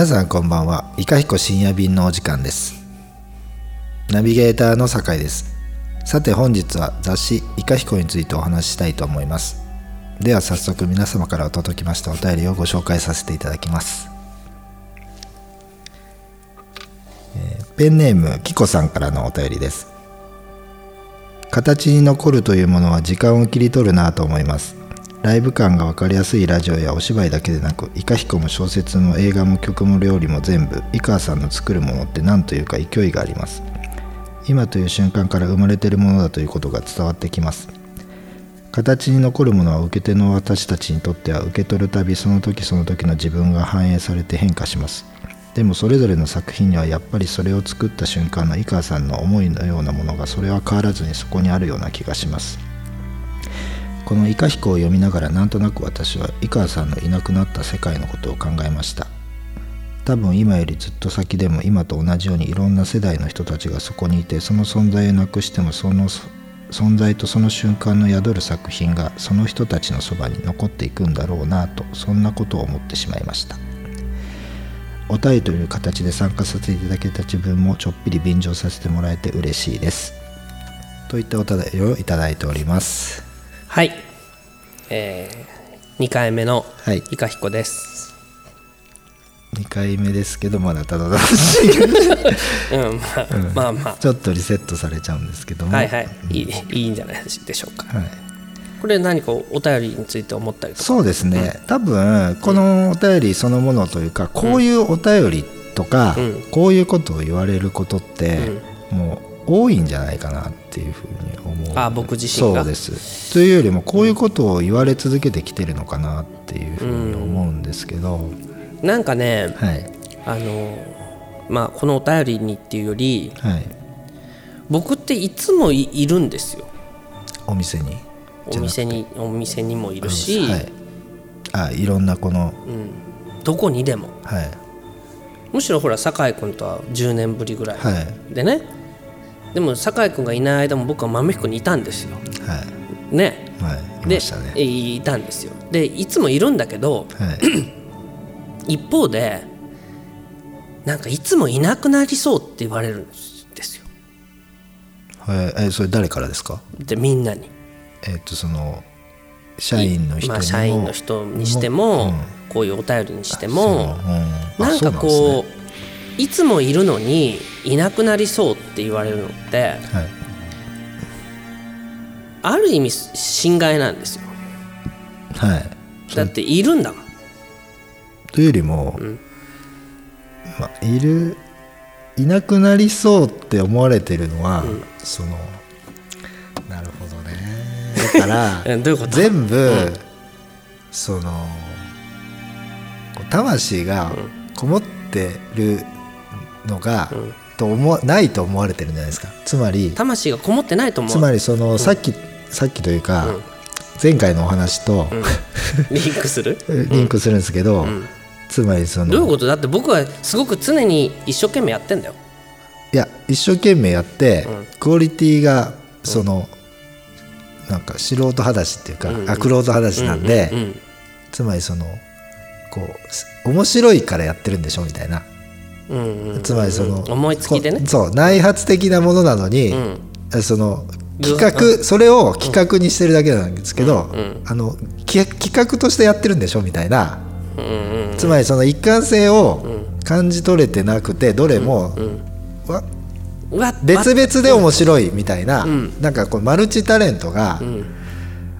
皆さんこんばんは。イカヒコ深夜便のお時間です。ナビゲーターの酒井です。さて本日は雑誌イカヒコについてお話ししたいと思います。では早速皆様からお届きましたお便りをご紹介させていただきます、えーペンネームキコさんからのお便りです。形に残るというものは時間を切り取るなと思います。ライブ感が分かりやすいラジオやお芝居だけでなくイカヒコも小説も映画も曲も料理も全部井川さんの作るものって何というか勢いがあります。今という瞬間から生まれているものだということが伝わってきます。形に残るものは受け手の私たちにとっては受け取るたびその時その時の自分が反映されて変化します。でもそれぞれの作品にはやっぱりそれを作った瞬間の井川さんの思いのようなものがそれは変わらずにそこにあるような気がします。この「イカヒコ」を読みながらなんとなく私は井川さんのいなくなった世界のことを考えました。多分今よりずっと先でも今と同じようにいろんな世代の人たちがそこにいてその存在をなくしてもその存在とその瞬間の宿る作品がその人たちのそばに残っていくんだろうなとそんなことを思ってしまいました。お便りという形で参加させていただけた自分もちょっぴり便乗させてもらえて嬉しいです。といったお便りをいただいております。はい、えー、2回目のはい。いかひこです、2回目ですけどまだただ楽し。い うんまあ、まあまちょっとリセットされちゃうんですけども。あはいはい。いいいいんじゃないでしょうか。はい。これ何かお便りについて思ったりとか？そうですね、多分このお便りそのものというかこういうお便りとか、うん。こういうことを言われることって、もう多いんじゃないかなっていうふうに思う。あ僕自身が？そうです。というよりもこういうことを言われ続けてきてるのかなっていうふうに思うんですけど、なんかねはい。あのまあこのお便りにっていうよりはい。僕っていつもいいるんですよ。お店に？お店にお店にもいるし、はい。あいろんなこの。うん、どこにでも。はい。むしろほら酒井君とは10年ぶりぐらいはいでねでも酒井君がいない間も僕は豆彦にいたんですよ。はい。ね。はい。いでましたね。いいたんですよ。でいつもいるんだけどはい。一方でなんかいつもいなくなりそうって言われるんですよ。はい。えそれ誰からですか？でみんなに。えっ、とその社員の人まあ、社員の人にしても、うん。こういうお便りにしてもう。ん。なんかあこういつもいるのにいなくなりそうって言われるのってそうなんですねある意味心外なんですよ。はい、はい、だっているんだもん。というよりも、まあ、いるいなくなりそうって思われてるのは、そのなるほどね。だから ういうこと？全部、そのこう魂がこもってるのが、と思わないと思われてるんじゃないですか。つまり魂がこもってないと思う。つまりその、さっきさっきというか、前回のお話と、リンクする？リンクするんですけど、つまりそのどういうこと？だって僕はすごく常に一生懸命やってんだよ。いや一生懸命やって、クオリティがその、なんか素人裸足っていうか、あ玄人裸足なんで、うんつまりそのこうす面白いからやってるんでしょみたいな、うんうんつまりその、思いつきでね。こそう内発的なものなのに、その企画それを企画にしてるだけなんですけど、あのき企画としてやってるんでしょ？みたいな、つまりその一貫性を感じ取れてなくてどれも、わうわ別々で面白いみたいな、なんかこうマルチタレントが、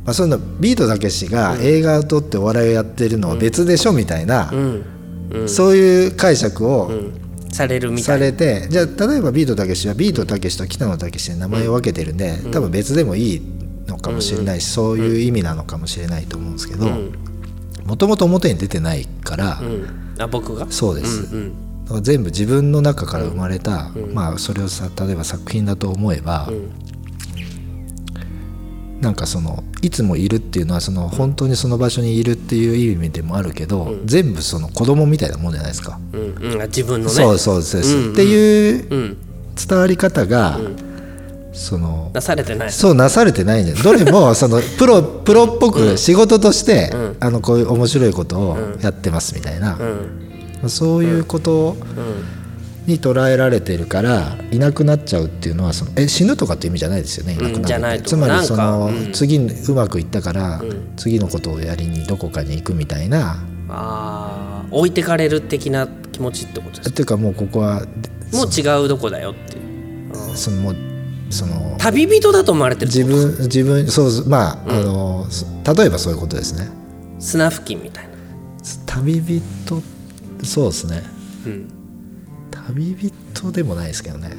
まあ、そういうのビートたけしが映画を撮ってお笑いをやってるのは別でしょ？みたいな、そういう解釈をされるみたさいな。れて、じゃあ例えばビートたけしはビートたけしと北野たけしで名前を分けてるんで、多分別でもいいのかもしれないし、そういう意味なのかもしれないと思うんですけどもともと表に出てないから、うん。あ僕が？そうです。うんだから全部自分の中から生まれた、まあそれをさ例えば作品だと思えば、なんかそのいつもいるっていうのはその本当にその場所にいるっていう意味でもあるけど、全部その子供みたいなもんじゃないですか。うん。うん。あ自分のね。そうそうそうです、う。んうん。っていううん伝わり方が、その出されてない。そうなされてないんどれもその プロプロっぽく仕事として、あのこういう面白いことをやってますみたいな、うん。そういうことに捉えられてるからいなくなっちゃうっていうのはそのえ死ぬとかって意味じゃないですよねいなくなるって。じゃないとつまりその、うん。次にうまくいったから、次のことをやりにどこかに行くみたいなあー置いてかれる的な気持ちってことですっていうかもうここはもう違うどこだよっていう。そのもうその旅人だと思われてる自分自分そうまあ,、あのそ例えばそういうことですね。砂付近みたいな。旅人そうですね。うん旅人でもないですけどね。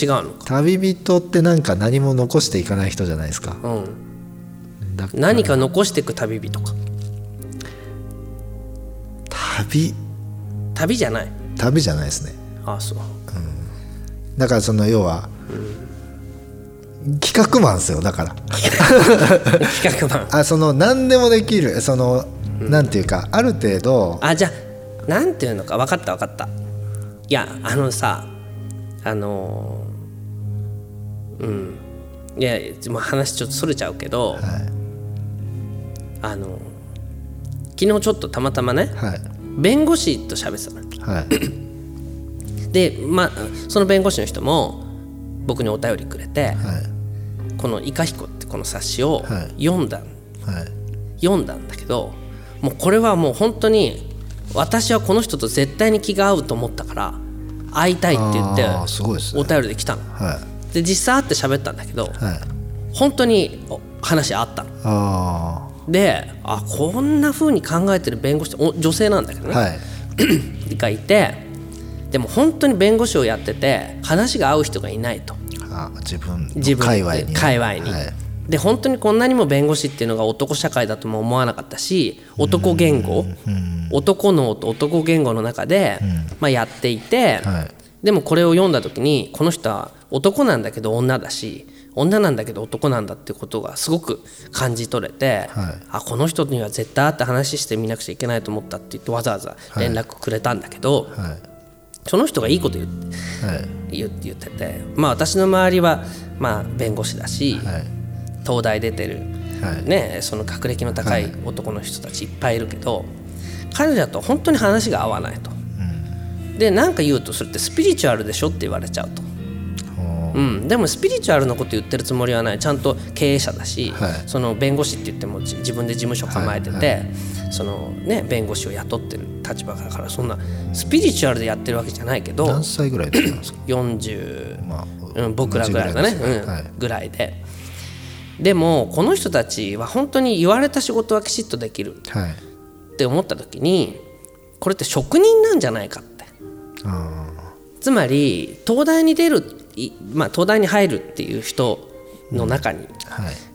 違うのか。旅人ってなんか何も残していかない人じゃないですか。うん。だ何か残していく旅人か。旅。旅じゃない。旅じゃないですね。ああそう。だからその要は、企画マンですよだから。企画マン。あその何でもできるその、なんていうかある程度あじゃあなんていうのか。分かった分かったいやあのさあのーうん。いやもう話ちょっとそれちゃうけど、はい。あの昨日ちょっとたまたまねはい。弁護士と喋ってたの。はい。でまあその弁護士の人も僕にお便りくれてはい。この「イカヒコ」ってこの冊子をはい。読んだ、はい。読んだんだけどもうこれはもう本当に私はこの人と絶対に気が合うと思ったから会いたいって言ってお便りで来たの。はい。で実際会って喋ったんだけどはい。本当にお話あったの。あであこんな風に考えてる弁護士お女性なんだけどね、あはい。がいてでも本当に弁護士をやってて話が合う人がいないと。あ自分の自分界隈にね。界隈に、はいで本当にこんなにも弁護士っていうのが男社会だとも思わなかったし男言語男脳と男言語の中で、まあ、やっていて、はい。でもこれを読んだ時にこの人は男なんだけど女だし女なんだけど男なんだってことがすごく感じ取れて、はい。あこの人には絶対会って話してみなくちゃいけないと思ったって言ってわざわざ連絡くれたんだけど、はい。その人がいいこと言ってはい。言言っててまあ私の周りはまあ弁護士だし、はい東大出てる、はい。ね、その学歴の高い男の人たちいっぱいいるけど、彼らと本当に話が合わないと。で何か言うとそれってスピリチュアルでしょって言われちゃうと。う。ん、でもスピリチュアルのこと言ってるつもりはない。ちゃんと経営者だし、はい。その弁護士って言ってもじ自分で事務所構えてて、そのね、弁護士を雇ってる立場だからそんなスピリチュアルでやってるわけじゃないけど何歳ぐらいだったんですか？40、まあうん、僕らぐらいだね、ぐらいうんはい。ぐらいででもこの人たちは本当に言われた仕事はきちっとできる。はい。って思った時にこれって職人なんじゃないかって。あつまり東大に出る、いまあ、東大に入るっていう人の中に、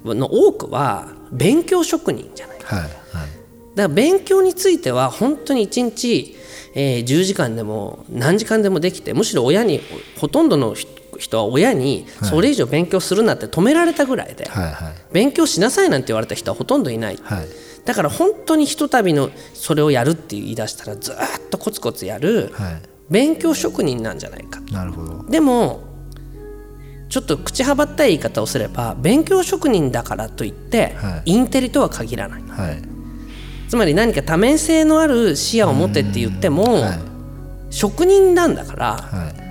の多くは勉強職人じゃない。はいはい。だから勉強については本当に1日、えー10時間でも何時間でもできてむしろ親にほとんどの人人は親にそれ以上勉強するなって止められたぐらいで、はいはい。勉強しなさいなんて言われた人はほとんどいない、はい。だから本当にひとたびのそれをやるって言い出したらずーっとコツコツやるはい。勉強職人なんじゃないか。なるほど。でもちょっと口はばったい言い方をすれば勉強職人だからといって、はインテリとは限らない。はい。つまり何か多面性のある視野を持ってって言っても、はい。職人なんだからはい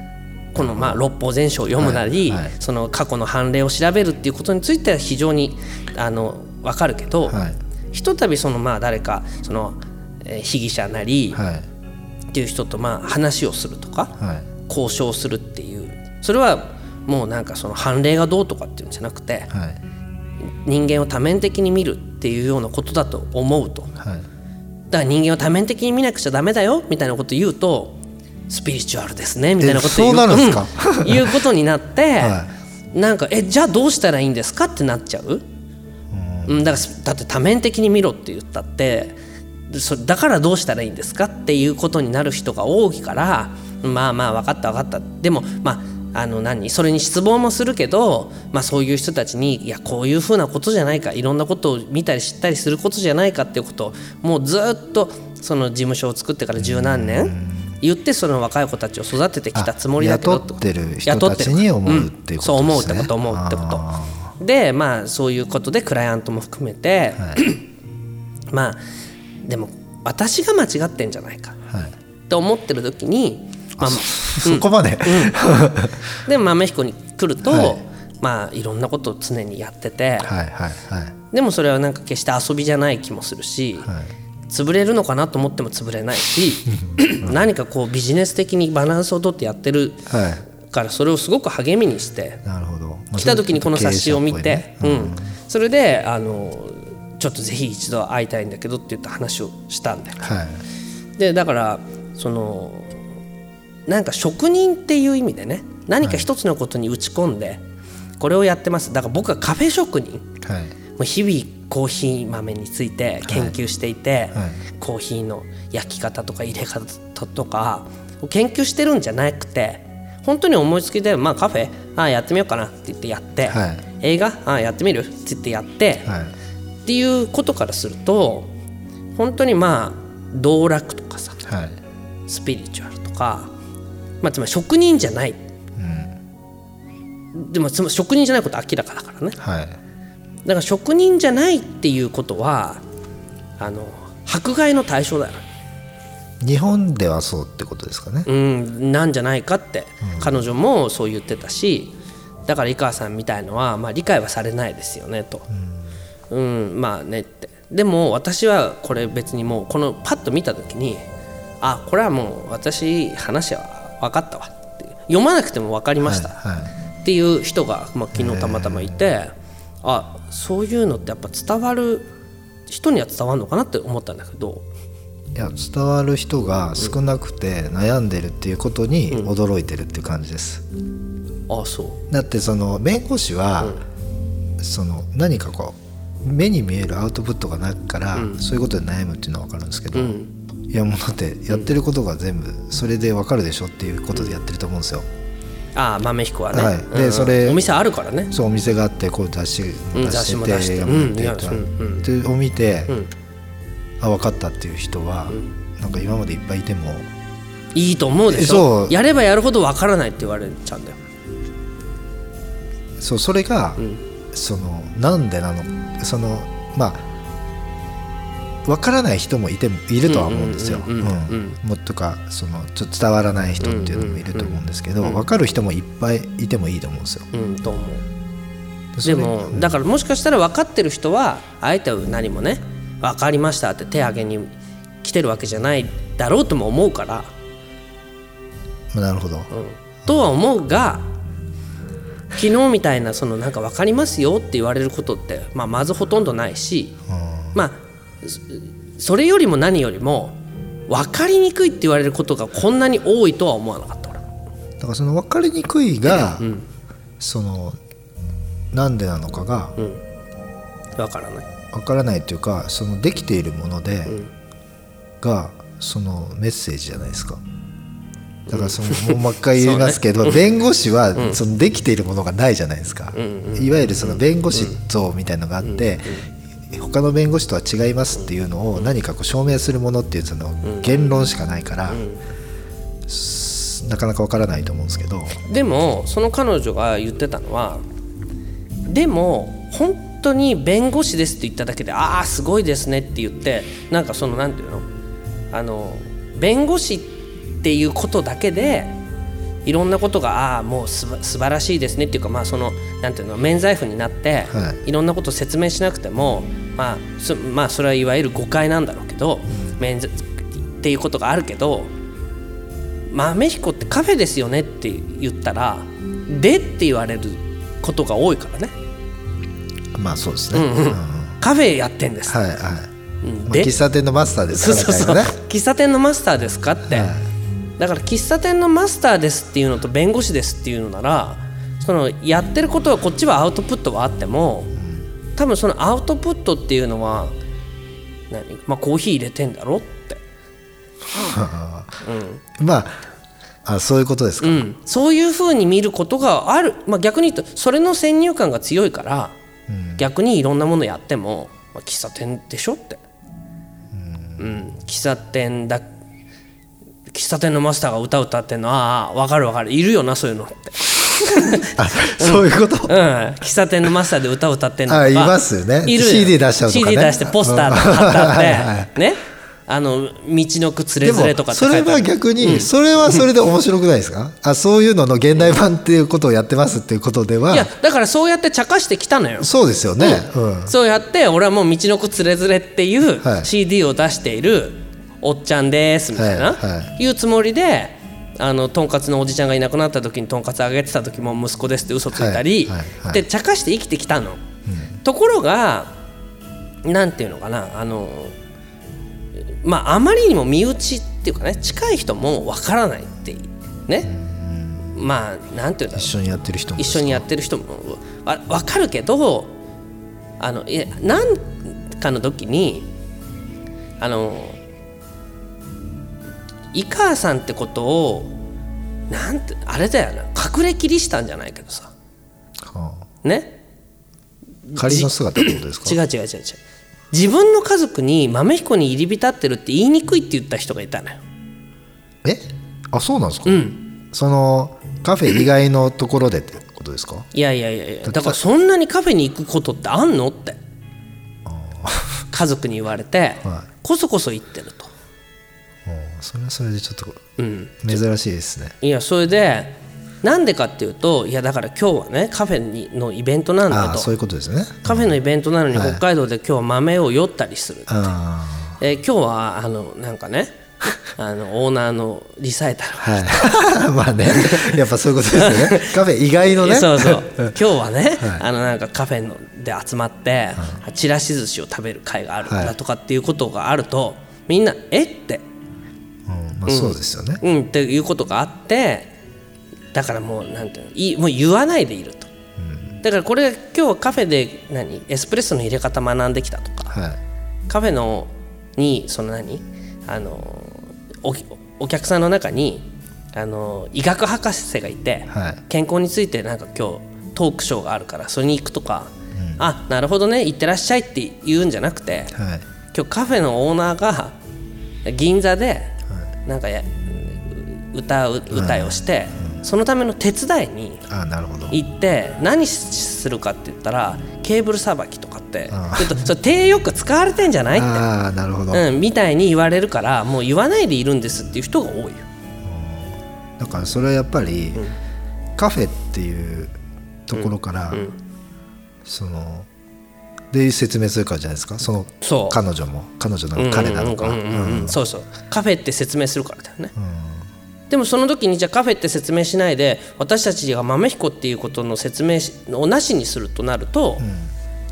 このまあ六法全書を読むなり、はいはい。その過去の判例を調べるっていうことについては非常にあの分かるけど、はい。ひとたびそのまあ誰かその、えー被疑者なりはい。っていう人とまあ話をするとかはい。交渉するっていうそれはもうなんかその判例がどうとかっていうんじゃなくてはい。人間を多面的に見るっていうようなことだと思うと。だかはいら人間を多面的に見なくちゃダメだよみたいなこと言うとスピリチュアルですねみたいなこと言そううん。いうことになって、はなんかえじゃあどうしたらいいんですかってなっちゃう、うん、だからだって多面的に見ろって言ったってそだからどうしたらいいんですかっていうことになる人が多いからまあまあ分かった分かった。でもまああの何？それに失望もするけど、まあ、そういう人たちにいやこういうふうなことじゃないかいろんなことを見たり知ったりすることじゃないかっていうことをもうずっとその事務所を作ってから十何年言ってその若い子たちを育ててきたつもりだけどあ雇ってる人たちに思うっていうことですね。んそう思うってこと思うってことあでまあそういうことでクライアントも含めて、はい。まあでも私が間違ってんじゃないか。はい。って思ってる時に、まあ、そこまで、で豆彦に来ると、はい。まあいろんなことを常にやってて、はいはいはい。でもそれはなんか決して遊びじゃない気もするし、潰れるのかなと思っても潰れないし 何かこうビジネス的にバランスをとってやってるはいからそれをすごく励みにして来た時にこの冊子を見て、うん、それであのちょっとぜひ一度会いたいんだけどって言った話をしたんだよ。はい。でだからそのなんか職人っていう意味でね何か一つのことに打ち込んで、これをやってます。だから僕はカフェ職人。はい。もう日々コーヒー豆について研究していて、はい。コーヒーの焼き方とか入れ方とかを研究してるんじゃなくて本当に思いつきで、まあ、カフェああやってみようかなって言ってやって、はい。映画ああやってみるって言ってやって、はい。っていうことからすると本当にまあ道楽とかさはい。スピリチュアルとか、まあ、つまり職人じゃない、でもつまり職人じゃないことは明らかだからね。はいだから職人じゃないっていうことはあの迫害の対象だよ、日本ではそうってことですかね、うん、なんじゃないかって、彼女もそう言ってたしだから井川さんみたいのは、まあ、理解はされないですよねと、うん。まあねって。でも私はこれ別にもうこのパッと見た時にあこれはもう私話は分かったわっ読まなくても分かりました、はいはい。っていう人が、まあ、昨日たまたまいてあそういうのってやっぱ伝わる人には伝わるのかなって思ったんだけど。いや伝わる人が少なくて悩んでるっていうことに驚いてるっていう感じです、あそう。だってその弁護士は、その何かこう目に見えるアウトプットがないから、そういうことで悩むっていうのは分かるんですけど、いやもうだってやってることが全部それで分かるでしょっていうことでやってると思うんですよ。ああ豆彦はね、はい。でうんそれお店あるからね。そうお店があってこう雑誌うん出雑誌もして出して。て映画もやってうんいやとかうん。を見て、ん。あ分かったっていう人は、なんか今までいっぱいいてもいいと思うでしそう。ょやればやるほど分からないって言われちゃうんだよ。そうそれが、ん。そのなんでなの？そのまあ分からない人もいてもいるとは思うんですよ。うんうんうんうんもっとかそのちょっと伝わらない人っていうのもいると思うんですけど、分かる人もいっぱいいてもいいと思うんですよ。うんと思う。でもだからもしかしたら分かってる人はあえて何もね分かりましたって手挙げに来てるわけじゃないだろうとも思うから、まあなるほど。うん、とは思うが昨日みたいなそのなんか分かりますよって言われることって、まあ、まずほとんどないし、まあそそれよりも何よりも分かりにくいって言われることがこんなに多いとは思わなかった俺だからその分かりにくいが、そのなんでなのかが分からない。分からないというかそのできているもので、がそのメッセージじゃないですか。だからその、もう一回言いますけど、弁護士はそのできているものがないじゃないですか、いわゆるその弁護士像みたいのがあって、他の弁護士とは違いますっていうのを何かこう証明するものっていうその言論しかないから、すなかなかわからないと思うんですけど、でもその彼女が言ってたのはでも本当に弁護士ですって言っただけでああすごいですねって言ってなんかそのなんていうの？あの弁護士っていうことだけでいろんなことがああもうすば素晴らしいですねっていうかまあそのなんていうの？免罪符になって、、はい。ろんなことを説明しなくてもまあそまあそれはいわゆる誤解なんだろうけど、免罪っていうことがあるけど豆彦ってカフェですよねって言ったら「で」って言われることが多いからね。まあそうですね。うん「カフェやってんです」はいはい。うん。まあで喫茶店のマスターですそうそうそう。かみたいなね。喫茶店のマスターですかって、はい。だから喫茶店のマスターですっていうのと弁護士ですっていうのならそのやってることはこっちはアウトプットがあっても多分そのアウトプットっていうのは何、まあ、コーヒー入れてんだろって、まああそういうことですか。うん、そういうふうに見ることがある、まあ、逆に言うとそれの先入観が強いから、逆にいろんなものやっても、まあ、喫茶店でしょって、うん。喫茶店だ喫茶店のマスターが歌歌ってんのああ分かる分かる。いるよなそういうのって、あ そういうこと？うん、喫茶店のマスターで歌歌ってんのといますよね。いる CD 出しちゃうとかね。CD 出してポスターとか貼ってあっ はいはいてね。あの道のくつれづれとかそれは逆にそれはそれで面白くないですか？あそういうのの現代版っていうことをやってますっていうことでは。いやだからそうやって茶化してきたのよ。そうですよね、うん。そうやって俺はもう道のくつれづれっていうはい。CD を出しているおっちゃんですみたいな、はいはい。いうつもりであのとんかつのおじちゃんがいなくなった時にとんかつあげてた時も息子ですって嘘ついたり、はいはいはい。で茶化して生きてきたの、ところがなんていうのかなあのまああまりにも身内っていうかね近い人もわからないっていうね。まあなんていうんだろう。一緒にやってる人も一緒にやってる人もわ分かるけどあのいや何かの時にあの井川さんってことをなんてあれだよな。隠れ切りしたんじゃないけどさ。はね？あ仮の姿ってことですか？違う違う違う違う。自分の家族に豆彦に入り浸ってるって言いにくいって言った人がいたのよ。え？あそうなんですか、うん。そのカフェ以外のところでってことですか？いやいやいやいや。だからそんなにカフェに行くことってあんのって。家族に言われて、はい。こそこそ行ってると、うんそれはそれでちょっとうん、珍しいですね。いやそれでなんでかっていうといやだから今日はねカフェにのイベントなんだと。そういうことですね。カフェのイベントなのにはい。北海道で今日は豆を酔ったりする、あえー今日はあのなんかね あのオーナーのリサイタル。あはい。まあね。やっぱそういうことですよね。カフェ以外のね。そうそう。今日はね、あのなんかカフェので集まって、ちらし寿司を食べる会があるんだとかっていうことがあると、みんな「えっ?」て、うんまあ、そうですよね、うん、っていうことがあってだからもうなんていうのもう言わないでいると、だからこれ今日はカフェで何エスプレッソの入れ方学んできたとか。はい。カフェのにその何あのおお客さんの中にあの医学博士がいて、はい。健康についてなんか今日トークショーがあるからそれに行くとか、あなるほどね行ってらっしゃいって言うんじゃなくてはい。今日カフェのオーナーが銀座でなんかや歌う歌いをして、そのための手伝いに行って何するかって言ったらケーブルさばきとかってあちょっとそれ手よく使われてんじゃないって。ああなるほど、うん、みたいに言われるからもう言わないでいるんですっていう人が多いよ。だからそれはやっぱり、カフェっていうところから、そので説明するからじゃないですか？そのそう。彼女も彼女なのか彼なのか。うんうんうんうんうん。そうそう。カフェって説明するからだよね、でもその時にじゃあカフェって説明しないで私たちが豆彦っていうことの説明をなしにするとなると、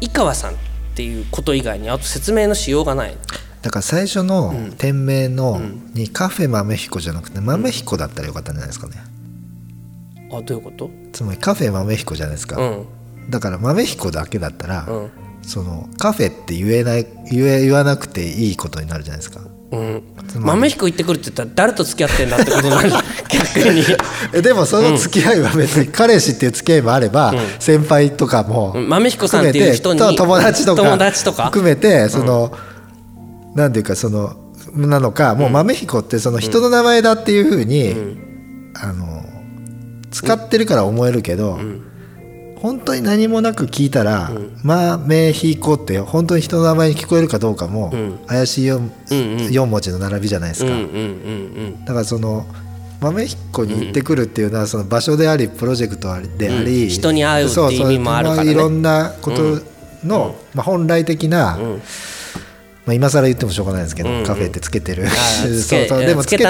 井川さんっていうこと以外にあと説明のしようがない。だから最初の店名の、にカフェ豆彦じゃなくて豆彦だったらよかったんじゃないですかね。あどういうこと？つまりカフェ豆彦じゃないですか、うん。だから豆彦だけだったら、うんそのカフェって言えない言え言わなくていいことになるじゃないですか。うん、豆彦行ってくるって言ったら誰と付き合ってんだってことになる。逆に。えでもその付き合いは別に彼氏っていう付き合いもあれば、先輩とかもうん。豆彦さんっていう人に友達とか友達とか？含めてその、なんていうかそのなのかもう豆彦ってその人の名前だっていうふうに、あの使ってるから思えるけど、本当に何もなく聞いたら「豆彦」って本当に人の名前に聞こえるかどうかも怪しい 4, 4文字の並びじゃないですか。うんうんうんだからその豆彦に行ってくるっていうのはその場所でありプロジェクトであり、うん。人に会うっていう意味もあるからね。いろんなことの、まあ、本来的な、まあ、今更言ってもしょうがないですけど、うんうん。カフェってつけてる、そうそうでもつけて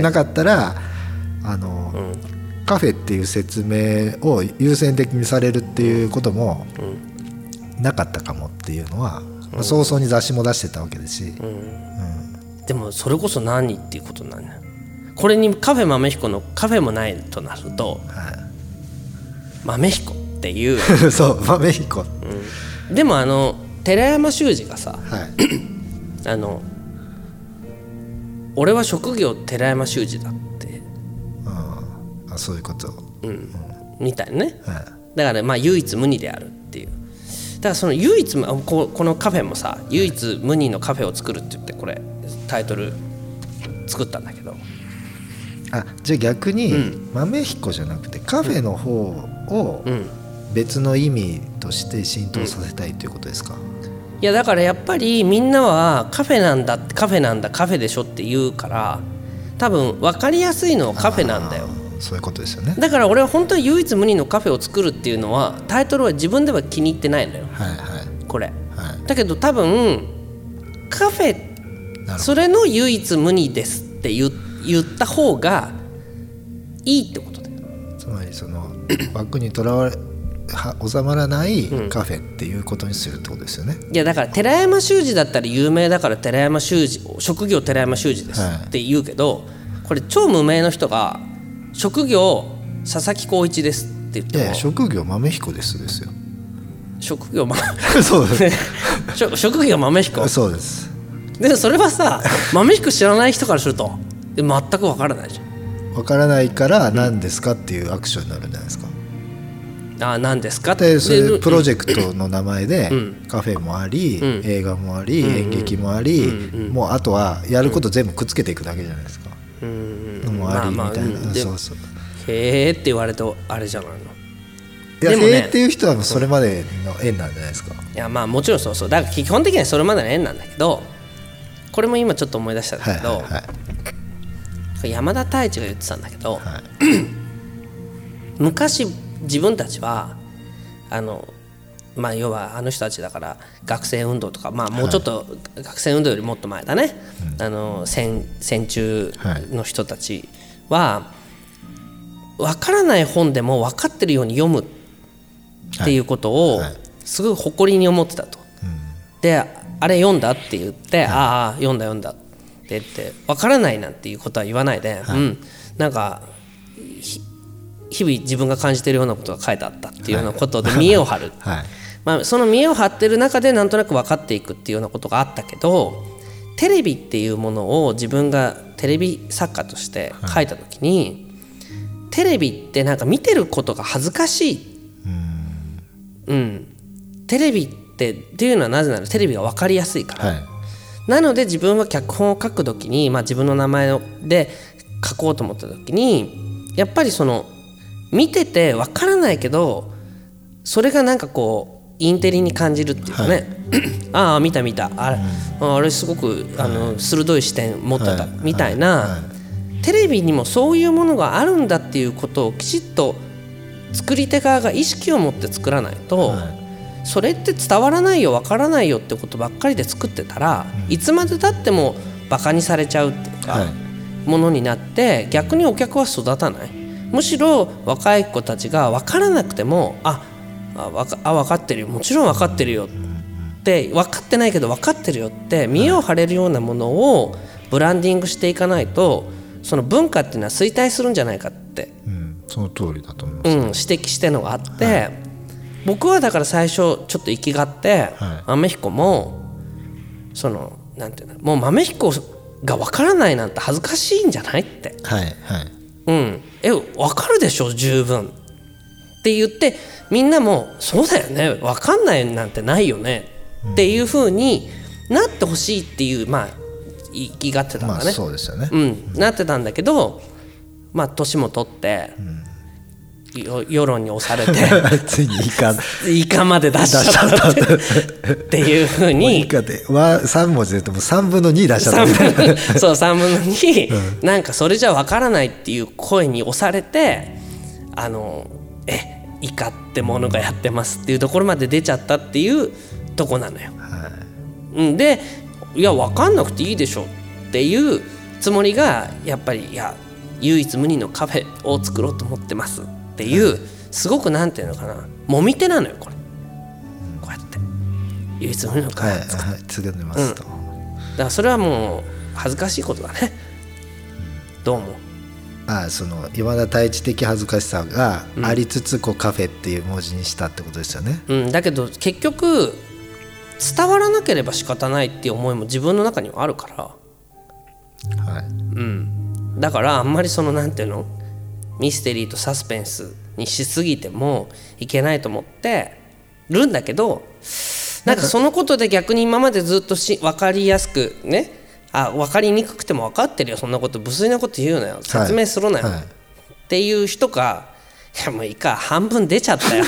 なかったらあの、カフェっていう説明を優先的にされるっていうこともなかったかもっていうのは、まあ、早々に雑誌も出してたわけですし、でもそれこそ何っていうことになるねこれにカフェ豆彦のカフェもないとなると豆彦っていう。そう豆彦、でもあの寺山修司がさはい。あの俺は職業寺山修司だって、あそういうこと、うん、みたいなね。はい。だからまあ唯一無二であるっていう。だからその唯一ここのカフェもさ唯一無二のカフェを作るって言ってこれタイトル作ったんだけど。あじゃあ逆に、豆彦じゃなくてカフェの方をうん。別の意味として浸透させたいということですか、いやだからやっぱりみんなはカフェなんだカフェなんだカフェでしょって言うから多分分かりやすいのはカフェなんだよそういうことですよね。だから俺は本当に唯一無二のカフェを作るっていうのはタイトルは自分では気に入ってないのよ。はいはい。これ。はい。だけど多分カフェそれの唯一無二ですって言言った方がいいってことだよ。どつまりその 枠にとらわれは収まらないカフェっていうことにするってことですよね、いやだから寺山修司だったら有名だから寺山修司職業寺山修司ですはいって言うけど、これ超無名の人が職業佐々木浩一ですって言っても。職業豆彦ですですよ。職業ま そうで職職業豆彦？すそうです。でそれはさ豆彦知らない人からするとえ全くわからないじわからないから何ですかっていうアクションになるんじゃないですか。ゃんあ何ですか？でそれプロジェェクトの名前でカフェもあり、映画もあり、演劇もあり、もうあとはやること全部くっつけていくだけじゃないですか、のもありみまあまあたいな、うんでそうそう。へえって言われてあれじゃないの。いや、でもねへーっていう人はそれまでの縁なんじゃないですか、いやまあもちろんそう。そうだから基本的にはそれまでの縁なんだけどこれも今ちょっと思い出したんだはいけど、はい。はい山田太一が言ってたんだけど、はい。昔自分たちはあのまあ要はあの人たちだから学生運動とかまあもうちょっと学生運動よりもっと前だね、あの戦戦中の人たちは分からない本でも分かってるように読むっていうことをはい。はい。すごい誇りに思ってたと。であれ読んだって言って、ああ読んだ読んだって言って分からないなんていうことは言わないで、うん。なんかひ日々自分が感じてるようなことが書いてあったっていうようなことで見栄を張る、はいまあ、その見栄を張ってる中でなんとなく分かっていくっていうようなことがあったけどテレビっていうものを自分がテレビ作家として書いた時に、テレビってなんか見てることが恥ずかしい。うん、テレビってっていうのはなぜならテレビが分かりやすいから、はい。なので自分は脚本を書く時に、まあ、自分の名前で書こうと思った時にやっぱりその見てて分からないけどそれがなんかこうインテリに感じるっていうかね、ああ見た見た。あれ,、あれすごくあの鋭い視点持ってた、はい。みたいな、はい。はいテレビにもそういうものがあるんだっていうことをきちっと作り手側が意識を持って作らないと、はい。それって伝わらないよわからないよってことばっかりで作ってたら、いつまでたってもバカにされちゃうっていうか、はい。ものになって逆にお客は育たない。むしろ若い子たちが分からなくてもああわかあ分かってるよ。もちろん分かってるよって。分かってないけど分かってるよって。見栄を張れるようなものをブランディングしていかないとその文化っていうのは衰退するんじゃないかって。うん、その通りだと思います、うん、指摘してるのがあって、僕はだから最初ちょっと生きがって、はい。豆彦もそのなんていうのもう豆彦が分からないなんて恥ずかしいんじゃないって、はいはい。うん、え分かるでしょ十分。って言ってみんなもそうだよね。分かんないなんてないよね、っていうふうになってほしいっていうまあ言いがってたんまあだね。そうですよね、うん、なってたんだけどまあ年も取って、よ世論に押されて ついにイカイカまで出しちゃったって。いうふうイにカで。は3文字で言うともう3分の2出しちゃった。みたいな3分。そう3分の2、なんかそれじゃ分からないっていう声に押されてあのえイカってものがやってますっていうところまで出ちゃったっていうとこなのよ。はい。うん、でいや分かんなくていいでしょっていうつもりがやっぱりいや唯一無二のカフェを作ろうと思ってますっていうすごくなんていうのかなもみ手なのよこれ。こうやって。唯一無二のカフはいェを作る、はい継ぎますと、だからそれはもう恥ずかしいことだね。どうもあその今田太一的恥ずかしさがありつつこうカフェっていう文字にしたってことですよね、うん、だけど結局伝わらなければ仕方ないっていう思いも自分の中にはあるから。はい。うん、だからあんまりそのなんていうの？ミステリーとサスペンスにしすぎてもいけないと思ってるんだけどなんかそのことで逆に今までずっとし分かりやすくねあ分かりにくくても分かってるよ。そんなこと無粋なこと言うなよ。説明するなよ、はい。っていう人がいやもういいか半分出ちゃったよ。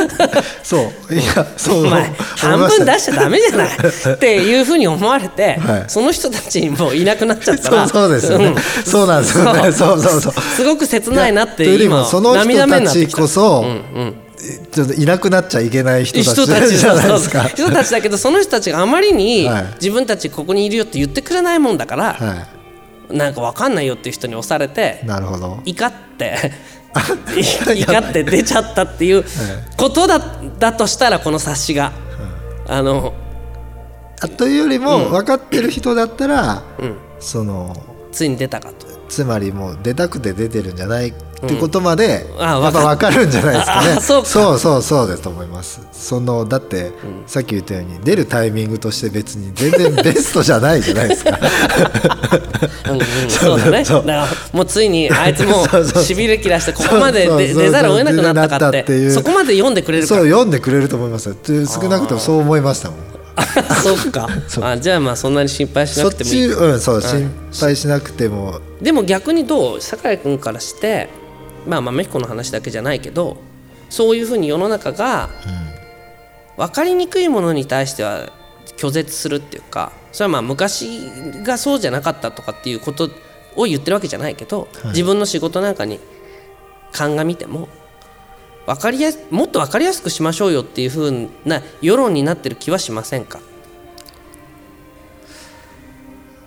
そう。いやそう。お前半分出しちゃダメじゃない。っていうふうに思われて、はい。その人たちもういなくなっちゃったら。そうそうですよね、ん。そうなんですよね。そう。そうそうすごく切ないなってとい今その人涙目たちこそ、うんうんちょっといなくなっちゃいけない人たちじゃないですか。人たちだけどその人たちがあまりにはい。自分たちここにいるよって言ってくれないもんだから、はなんか分かんないよっていう人に押されてい、なるほど。怒って怒って出ちゃったっていうことだだとしたらこの冊子が、あのあというよりも分かってる人だったら、ん。そのついに出たかと。つまりもう出たくて出てるんじゃないっていうことまで、あやっぱ分かるんじゃないですかね。あそうか。そうそうそうですと思います。そのだって、さっき言ったように出るタイミングとして別に全然ベストじゃないじゃないですか。うんうん、そうだね。だからもうついにあいつも しびれ切らしてここまで出出ざるを得なくなったかっていう。てそこまで読んでくれるか。そう読んでくれると思います少なくともそう思いましたもん。そっか。あじゃあまあそんなに心配しなくてもいい。うんそう心配しなくても。でも逆にどう？酒井君からしてまあ豆彦の話だけじゃないけどそういうふうに世の中が分かりにくいものに対しては拒絶するっていうかそれはまあ昔がそうじゃなかったとかっていうことを言ってるわけじゃないけど、自分の仕事なんかに鑑みても分かりやすもっと分かりやすくしましょうよっていうふうな世論になってる気はしませんか？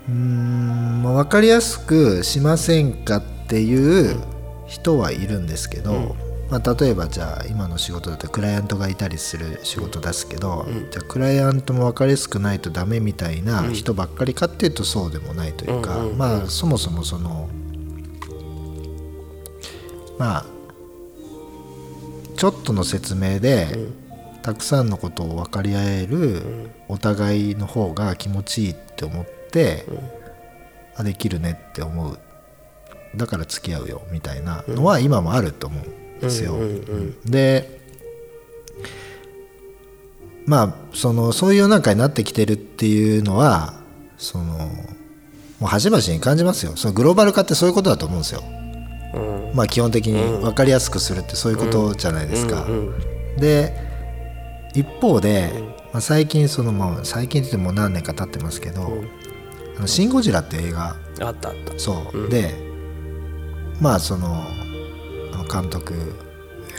うんまあ分かりやすくしませんかっていう人はいるんですけど、まあ、例えばじゃあ今の仕事だとクライアントがいたりする仕事ですけど、じゃあクライアントも分かりやすくないとダメみたいな人ばっかりかっていうとそうでもないというか、まあそもそもそのまあちょっとの説明で、たくさんのことを分かり合えるお互いの方が気持ちいいって思って、あできるねって思うだから付き合うよみたいなのは今もあると思うんですよ。でまあそのそういう世の中になってきてるっていうのはそのもう端々に感じますよ。そのグローバル化ってそういうことだと思うんですよ。うん。まあ基本的に分かりやすくするってそういうことじゃないですか。で一方で、まあ、最近そのまあ最近って言っても何年か経ってますけど「あのシン・ゴジラ」って映画。あったあった。そう、でまあその監督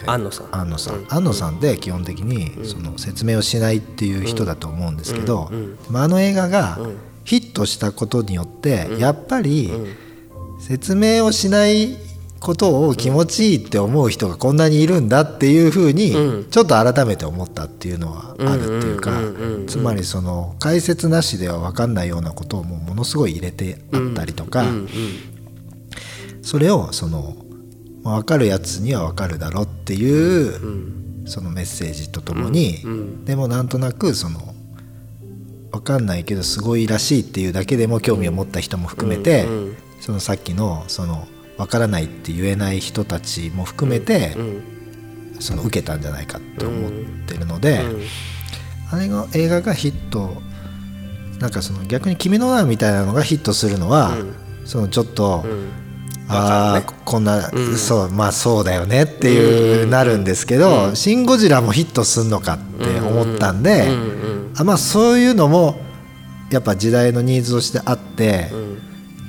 安野さん。安野さん、安野さんで基本的にその説明をしないっていう人だと思うんですけど、まあ、あの映画がヒットしたことによってやっぱり説明をしないことを気持ちいいって思う人がこんなにいるんだっていうふうにちょっと改めて思ったっていうのはあるっていうかつまりその解説なしでは分かんないようなことをもうものすごい入れてあったりとかそれをそのまあ分かるやつには分かるだろうっていうそのメッセージとともにでもなんとなくその分かんないけどすごいらしいっていうだけでも興味を持った人も含めてそのさっきのその分からないって言えない人たちも含めてその受けたんじゃないかって思ってるのであれの映画がヒットなんかその逆に「君の名」みたいなのがヒットするのはそのちょっと。ああこんな、そうまあそうだよねっていう、なるんですけど「シン・ゴジラ」もヒットすんのかって思ったんで、あまあそういうのもやっぱ時代のニーズとしてあって、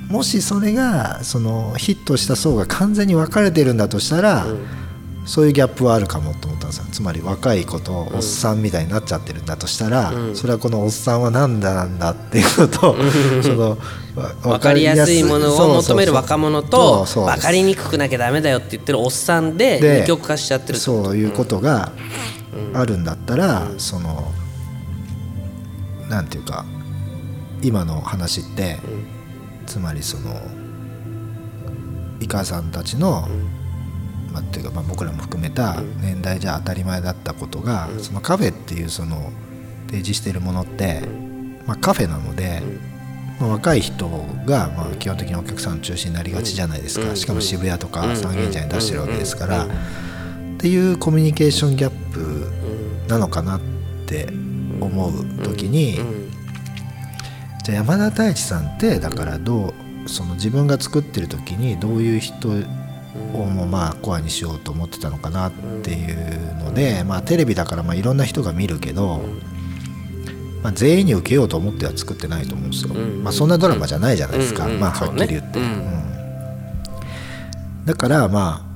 もしそれがそのヒットした層が完全に分かれてるんだとしたら、そういうギャップはあるかもと思ったんですよ。つまり若い子とおっさんみたいになっちゃってるんだとしたら、それはこのおっさんは何だなんだっていうのと、その分かりやすい。ものを求める若者と分かりにくくなきゃダメだよって言ってるおっさんでで二極化しちゃってるそういうことがあるんだったら、そのなんていうか今の話って、つまりその井川さんたちの、まあ、っていうか、まあ、僕らも含めた年代じゃ当たり前だったことが、そのカフェっていうその提示しているものって、まあ、カフェなので、まあ、若い人がまあ基本的にお客さんの中心になりがちじゃないですか、しかも渋谷とか三軒茶屋に出してるわけですから、っていうコミュニケーションギャップなのかなって思う時に、じゃあ山田太一さんってだからどうその自分が作ってる時にどういう人をもまあコアにしようと思ってたのかなっていうので、まあ、テレビだからまあいろんな人が見るけど、まあ、全員に受けようと思っては作ってないと思うんですよ、まあ、そんなドラマじゃないじゃないですか、まあ、はっきり言って、そうん。だからまあ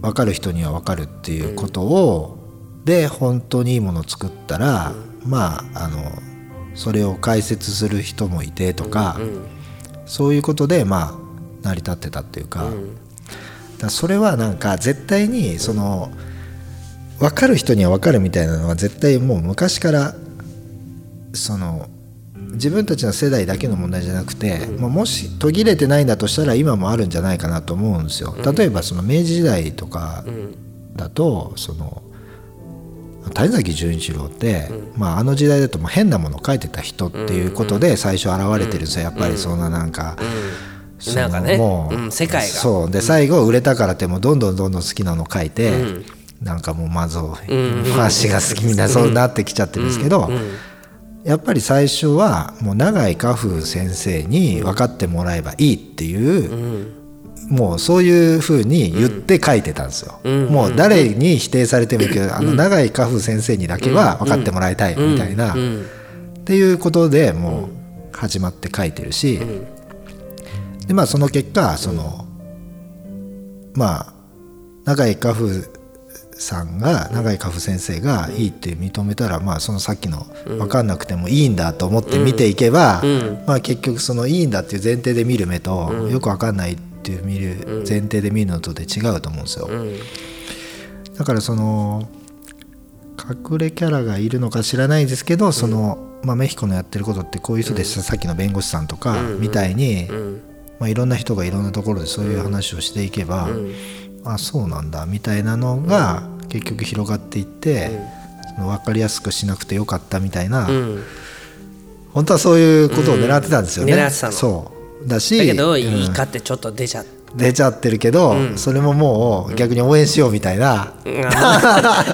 分かる人には分かるっていうことを、で本当にいいものを作ったら、まああのそれを解説する人もいてとか、うんそういうことでまあ成り立ってたっていうか,、だそれはなんか絶対にその分かる人には分かるみたいなのは絶対もう昔からその自分たちの世代だけの問題じゃなくて、まあもし途切れてないんだとしたら今もあるんじゃないかなと思うんですよ。例えばその明治時代とかだとその谷崎潤一郎って、まあ、あの時代だともう変なものを書いてた人っていうことで最初現れてるんですよ。やっぱりそんななんか。なんかねもう、うん世界が。そう。で最後売れたからってもうどんどんどんどん好きなの書いて、なんかもうまず足が好きみたいなそうなってきちゃってるんですけど、やっぱり最初はもう永井家風先生に分かってもらえばいいっていう、もうそういうふうに言って書いてたんですよ、もう誰に否定されてもいいけど、あの永井家風先生にだけは分かってもらいたいみたいな、っていうことでもう始まって書いてるし、でまあその結果その、まあ永井家風さんが永井家風先生がいいって認めたら、まあそのさっきの分かんなくてもいいんだと思って見ていけば、まあ結局そのいいんだっていう前提で見る目と、よく分かんないっていう見る前提で見るのとで違うと思うんですよ。だからその隠れキャラがいるのか知らないですけど、その、まあ、メヒコのやってることってこういう人でした、さっきの弁護士さんとかみたいに、まあ、いろんな人がいろんなところでそういう話をしていけば、あそうなんだみたいなのが結局広がっていって、その分かりやすくしなくてよかったみたいな、うん。本当はそういうことを狙ってたんですよね。うん狙ってたの。そう。だしだけどうんいいかってちょっと出ちゃっ出ちゃってるけど、それももう逆に応援しようみたいな、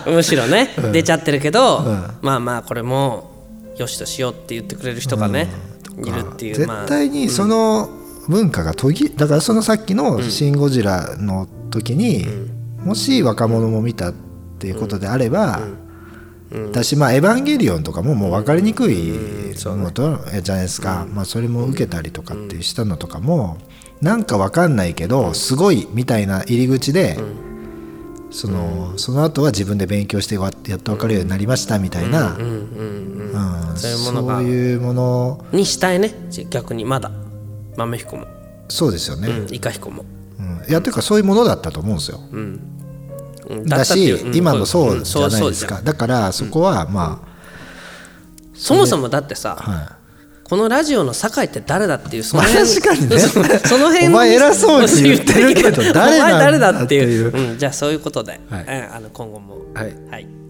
むしろね、出ちゃってるけど、まあまあこれもよしとしようって言ってくれる人がね、いるっていうまあ。絶対にその文化が途切だからそのさっきの「シン・ゴジラ」の時に、もし若者も見たっていうことであれば、だしまあ「エヴァンゲリオン」とかももう分かりにくいのとじゃないですか、まあ、それも受けたりとかってしたのとかもなんか分かんないけどすごいみたいな入り口で、そのその後は自分で勉強してわやっと分かるようになりましたみたいな、うん。そういうもの。にしたいね。じ逆にまだ豆彦も、そうですよね、うん、イカ彦も、うん。いやというかそういうものだったと思うんですよ。うん。だし、ううん今もそうじゃないですか、だからそこはまそもそもだってさ、あ、はい。このラジオの酒井って誰だっていうそまあの辺確かにね。そその辺お前偉そうに言ってるけど誰だっていう。うん、じゃあそういうことで、はい。うんあの今後も。はい。はい